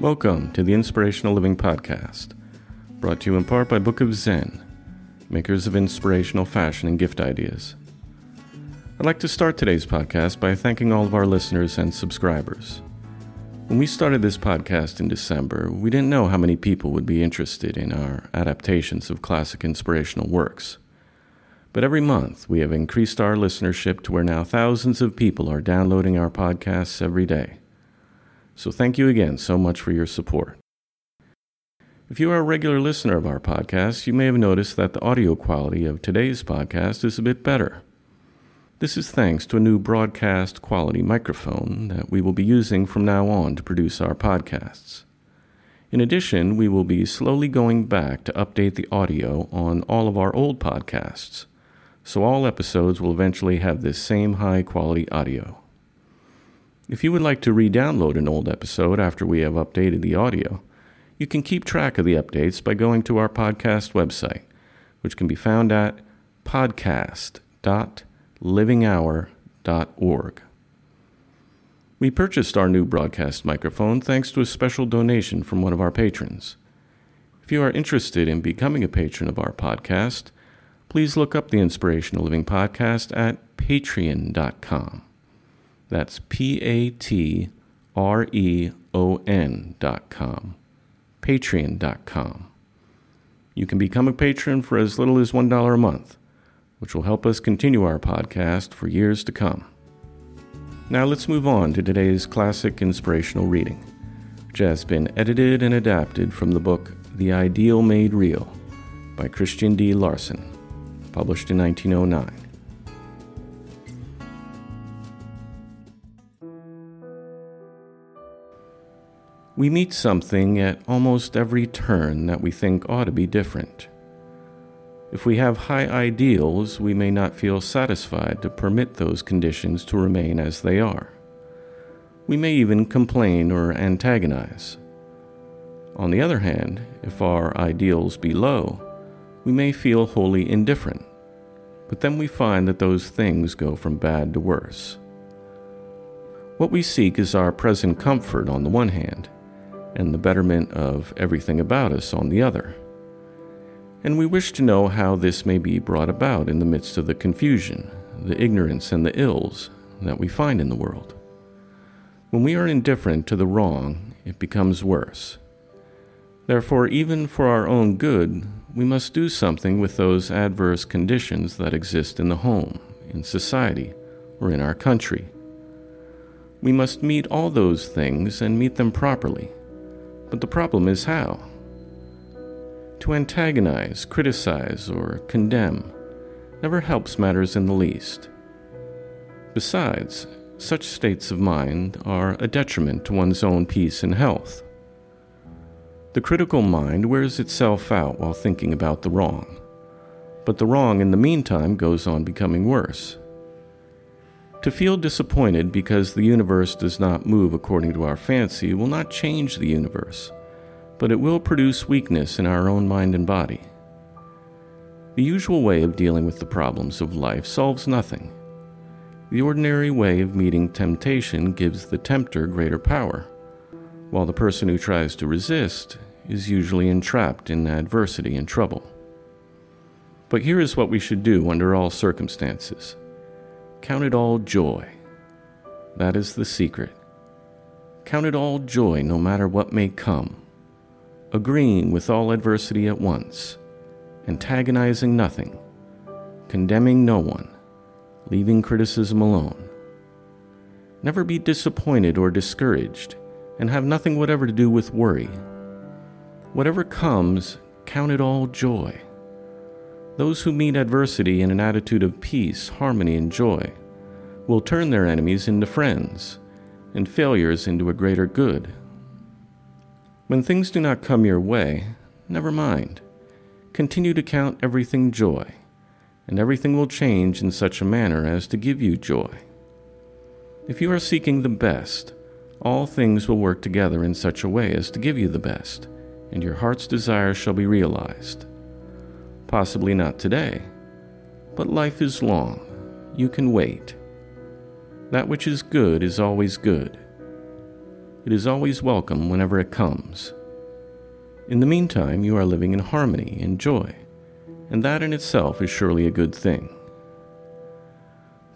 Welcome to the Inspirational Living Podcast, brought to you in part by Book of Zen, makers of inspirational fashion and gift ideas. I'd like to start today's podcast by thanking all of our listeners and subscribers. When we started this podcast in December, we didn't know how many people would be interested in our adaptations of classic inspirational works. But every month, we have increased our listenership to where now thousands of people are downloading our podcasts every day. So thank you again so much for your support. If you are a regular listener of our podcast, you may have noticed that the audio quality of today's podcast is a bit better. This is thanks to a new broadcast quality microphone that we will be using from now on to produce our podcasts. In addition, we will be slowly going back to update the audio on all of our old podcasts, so all episodes will eventually have this same high quality audio. If you would like to re download an old episode after we have updated the audio, you can keep track of the updates by going to our podcast website, which can be found at podcast.livinghour.org. We purchased our new broadcast microphone thanks to a special donation from one of our patrons. If you are interested in becoming a patron of our podcast, please look up the Inspirational Living Podcast at patreon.com. That's P A T R E O N dot com. Patreon dot com. You can become a patron for as little as $1 a month, which will help us continue our podcast for years to come. Now let's move on to today's classic inspirational reading, which has been edited and adapted from the book The Ideal Made Real by Christian D. Larson, published in 1909. We meet something at almost every turn that we think ought to be different. If we have high ideals, we may not feel satisfied to permit those conditions to remain as they are. We may even complain or antagonize. On the other hand, if our ideals be low, we may feel wholly indifferent, but then we find that those things go from bad to worse. What we seek is our present comfort on the one hand, and the betterment of everything about us on the other. And we wish to know how this may be brought about in the midst of the confusion, the ignorance, and the ills that we find in the world. When we are indifferent to the wrong, it becomes worse. Therefore, even for our own good, we must do something with those adverse conditions that exist in the home, in society, or in our country. We must meet all those things and meet them properly but the problem is how? To antagonize, criticize, or condemn never helps matters in the least. Besides, such states of mind are a detriment to one's own peace and health. The critical mind wears itself out while thinking about the wrong, but the wrong in the meantime goes on becoming worse. To feel disappointed because the universe does not move according to our fancy will not change the universe, but it will produce weakness in our own mind and body. The usual way of dealing with the problems of life solves nothing. The ordinary way of meeting temptation gives the tempter greater power, while the person who tries to resist is usually entrapped in adversity and trouble. But here is what we should do under all circumstances Count it all joy. That is the secret. Count it all joy no matter what may come, agreeing with all adversity at once, antagonizing nothing, condemning no one, leaving criticism alone. Never be disappointed or discouraged, and have nothing whatever to do with worry. Whatever comes, count it all joy. Those who meet adversity in an attitude of peace, harmony, and joy will turn their enemies into friends and failures into a greater good. When things do not come your way, never mind. Continue to count everything joy, and everything will change in such a manner as to give you joy. If you are seeking the best, all things will work together in such a way as to give you the best, and your heart's desire shall be realized. Possibly not today. But life is long. You can wait. That which is good is always good. It is always welcome whenever it comes. In the meantime, you are living in harmony and joy, and that in itself is surely a good thing.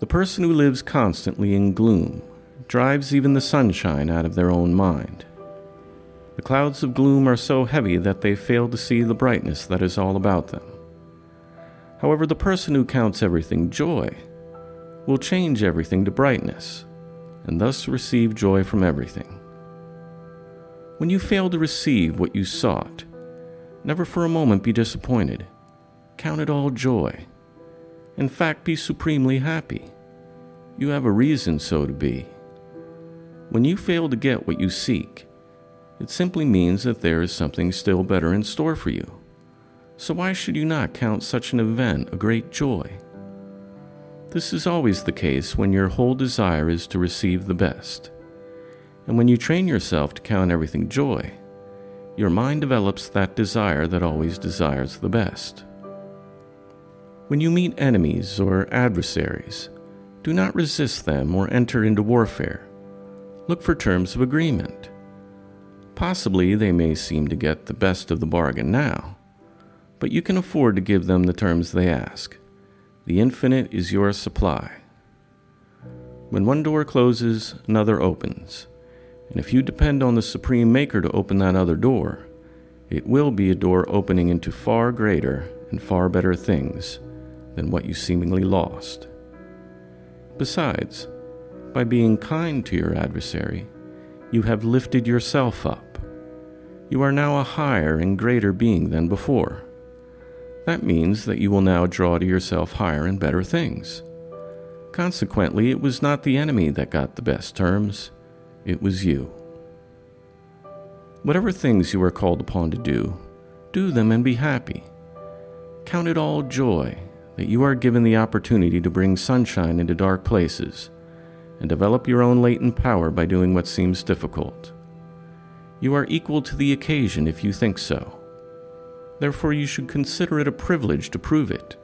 The person who lives constantly in gloom drives even the sunshine out of their own mind. The clouds of gloom are so heavy that they fail to see the brightness that is all about them. However, the person who counts everything joy will change everything to brightness, and thus receive joy from everything. When you fail to receive what you sought, never for a moment be disappointed. Count it all joy. In fact, be supremely happy. You have a reason so to be. When you fail to get what you seek, it simply means that there is something still better in store for you. So why should you not count such an event a great joy? This is always the case when your whole desire is to receive the best. And when you train yourself to count everything joy, your mind develops that desire that always desires the best. When you meet enemies or adversaries, do not resist them or enter into warfare. Look for terms of agreement. Possibly they may seem to get the best of the bargain now, but you can afford to give them the terms they ask. The infinite is your supply. When one door closes, another opens. And if you depend on the Supreme Maker to open that other door, it will be a door opening into far greater and far better things than what you seemingly lost. Besides, by being kind to your adversary, you have lifted yourself up. You are now a higher and greater being than before. That means that you will now draw to yourself higher and better things. Consequently, it was not the enemy that got the best terms, it was you. Whatever things you are called upon to do, do them and be happy. Count it all joy that you are given the opportunity to bring sunshine into dark places and develop your own latent power by doing what seems difficult. You are equal to the occasion if you think so. Therefore, you should consider it a privilege to prove it.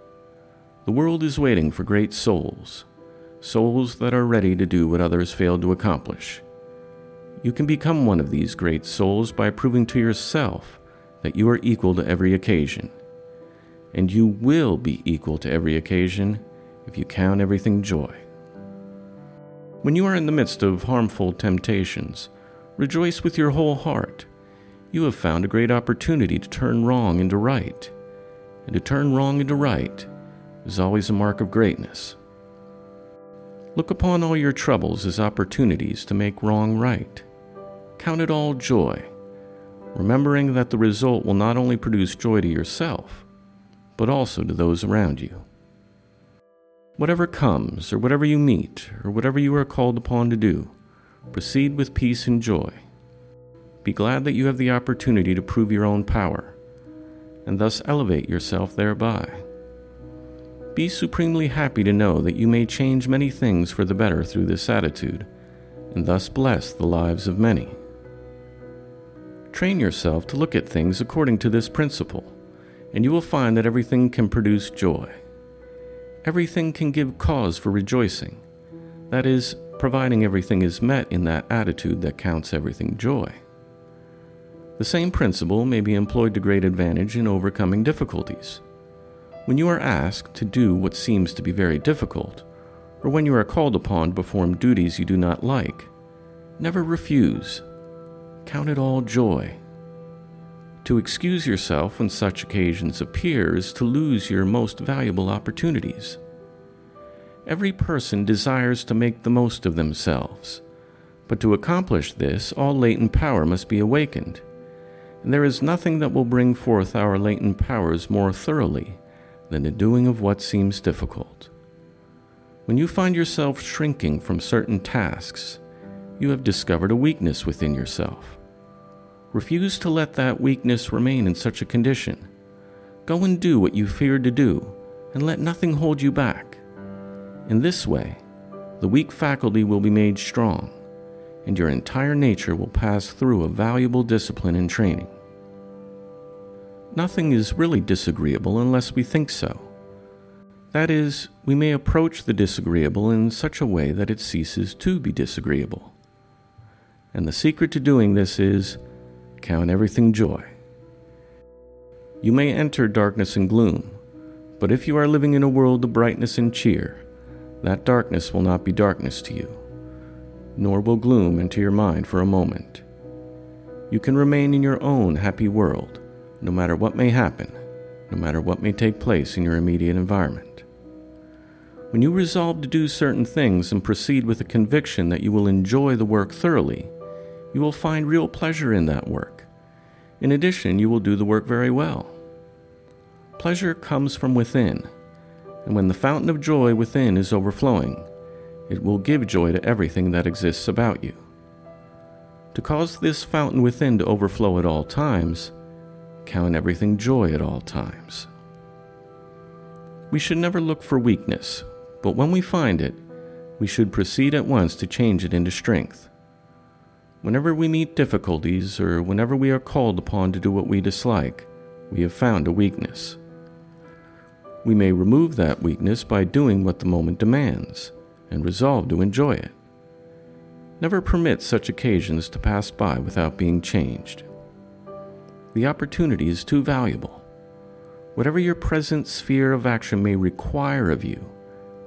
The world is waiting for great souls, souls that are ready to do what others failed to accomplish. You can become one of these great souls by proving to yourself that you are equal to every occasion. And you will be equal to every occasion if you count everything joy. When you are in the midst of harmful temptations, rejoice with your whole heart. You have found a great opportunity to turn wrong into right. And to turn wrong into right is always a mark of greatness. Look upon all your troubles as opportunities to make wrong right. Count it all joy, remembering that the result will not only produce joy to yourself, but also to those around you. Whatever comes, or whatever you meet, or whatever you are called upon to do, proceed with peace and joy. Be glad that you have the opportunity to prove your own power, and thus elevate yourself thereby. Be supremely happy to know that you may change many things for the better through this attitude, and thus bless the lives of many. Train yourself to look at things according to this principle, and you will find that everything can produce joy. Everything can give cause for rejoicing. That is, providing everything is met in that attitude that counts everything joy. The same principle may be employed to great advantage in overcoming difficulties. When you are asked to do what seems to be very difficult, or when you are called upon to perform duties you do not like, never refuse count it all joy. To excuse yourself when such occasions appear is to lose your most valuable opportunities. Every person desires to make the most of themselves, but to accomplish this, all latent power must be awakened. And there is nothing that will bring forth our latent powers more thoroughly than the doing of what seems difficult. When you find yourself shrinking from certain tasks, you have discovered a weakness within yourself. Refuse to let that weakness remain in such a condition. Go and do what you feared to do, and let nothing hold you back. In this way, the weak faculty will be made strong, and your entire nature will pass through a valuable discipline and training. Nothing is really disagreeable unless we think so. That is, we may approach the disagreeable in such a way that it ceases to be disagreeable. And the secret to doing this is count everything joy. You may enter darkness and gloom, but if you are living in a world of brightness and cheer, that darkness will not be darkness to you, nor will gloom enter your mind for a moment. You can remain in your own happy world, no matter what may happen, no matter what may take place in your immediate environment. When you resolve to do certain things and proceed with a conviction that you will enjoy the work thoroughly, you will find real pleasure in that work. In addition, you will do the work very well. Pleasure comes from within, and when the fountain of joy within is overflowing, it will give joy to everything that exists about you. To cause this fountain within to overflow at all times, count everything joy at all times. We should never look for weakness, but when we find it, we should proceed at once to change it into strength. Whenever we meet difficulties or whenever we are called upon to do what we dislike, we have found a weakness. We may remove that weakness by doing what the moment demands and resolve to enjoy it. Never permit such occasions to pass by without being changed. The opportunity is too valuable. Whatever your present sphere of action may require of you,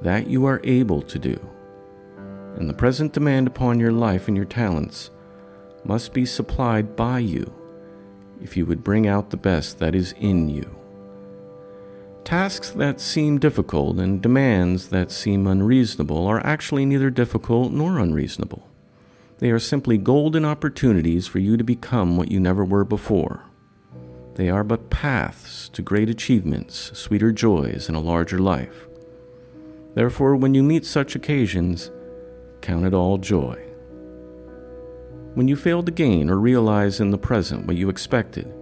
that you are able to do. And the present demand upon your life and your talents must be supplied by you if you would bring out the best that is in you. Tasks that seem difficult and demands that seem unreasonable are actually neither difficult nor unreasonable. They are simply golden opportunities for you to become what you never were before. They are but paths to great achievements, sweeter joys, and a larger life. Therefore, when you meet such occasions, count it all joy. When you fail to gain or realize in the present what you expected,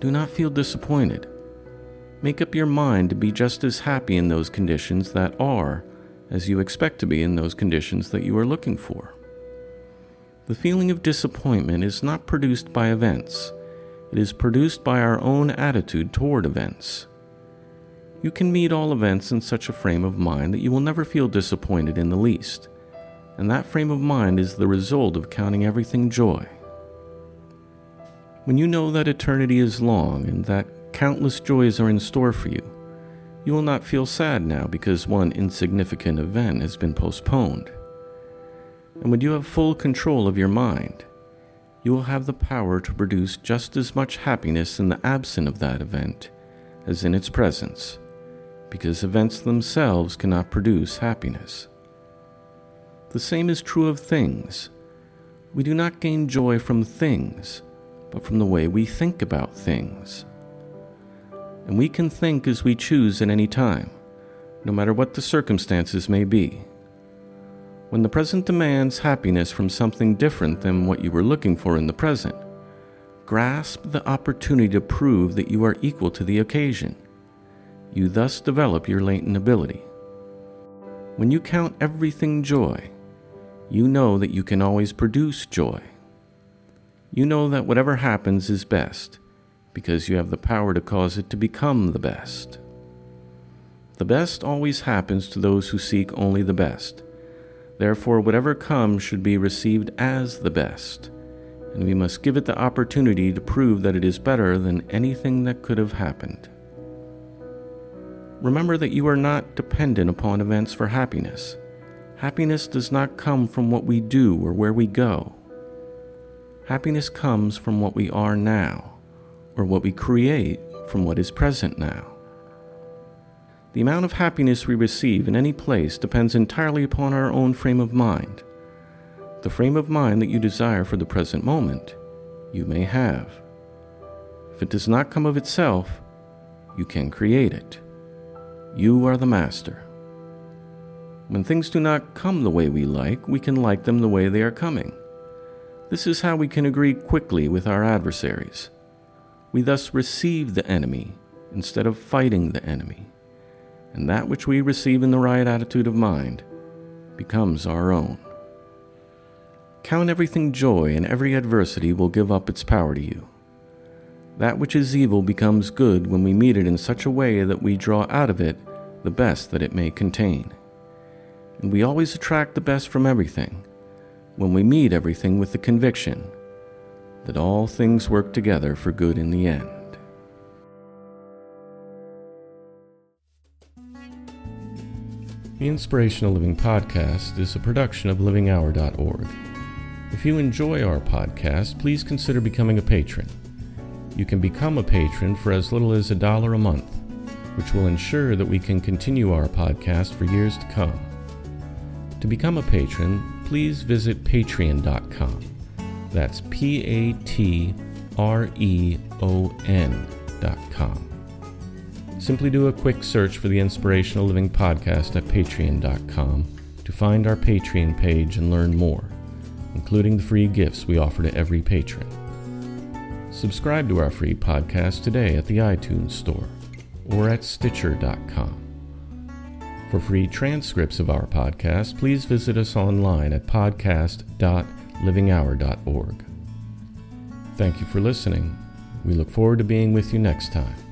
do not feel disappointed. Make up your mind to be just as happy in those conditions that are as you expect to be in those conditions that you are looking for. The feeling of disappointment is not produced by events, it is produced by our own attitude toward events. You can meet all events in such a frame of mind that you will never feel disappointed in the least, and that frame of mind is the result of counting everything joy. When you know that eternity is long and that countless joys are in store for you, you will not feel sad now because one insignificant event has been postponed. And when you have full control of your mind, you will have the power to produce just as much happiness in the absence of that event as in its presence, because events themselves cannot produce happiness. The same is true of things. We do not gain joy from things, but from the way we think about things. And we can think as we choose at any time, no matter what the circumstances may be. When the present demands happiness from something different than what you were looking for in the present, grasp the opportunity to prove that you are equal to the occasion. You thus develop your latent ability. When you count everything joy, you know that you can always produce joy. You know that whatever happens is best because you have the power to cause it to become the best. The best always happens to those who seek only the best Therefore, whatever comes should be received as the best, and we must give it the opportunity to prove that it is better than anything that could have happened. Remember that you are not dependent upon events for happiness. Happiness does not come from what we do or where we go. Happiness comes from what we are now, or what we create from what is present now. The amount of happiness we receive in any place depends entirely upon our own frame of mind. The frame of mind that you desire for the present moment, you may have. If it does not come of itself, you can create it. You are the master. When things do not come the way we like, we can like them the way they are coming. This is how we can agree quickly with our adversaries. We thus receive the enemy instead of fighting the enemy and that which we receive in the right attitude of mind becomes our own. Count everything joy, and every adversity will give up its power to you. That which is evil becomes good when we meet it in such a way that we draw out of it the best that it may contain. And we always attract the best from everything, when we meet everything with the conviction that all things work together for good in the end. The Inspirational Living Podcast is a production of livinghour.org. If you enjoy our podcast, please consider becoming a patron. You can become a patron for as little as a dollar a month, which will ensure that we can continue our podcast for years to come. To become a patron, please visit patreon.com. That's P A T R E O N.com. Simply do a quick search for the Inspirational Living Podcast at patreon.com to find our Patreon page and learn more, including the free gifts we offer to every patron. Subscribe to our free podcast today at the iTunes Store or at Stitcher.com. For free transcripts of our podcast, please visit us online at podcast.livinghour.org. Thank you for listening. We look forward to being with you next time.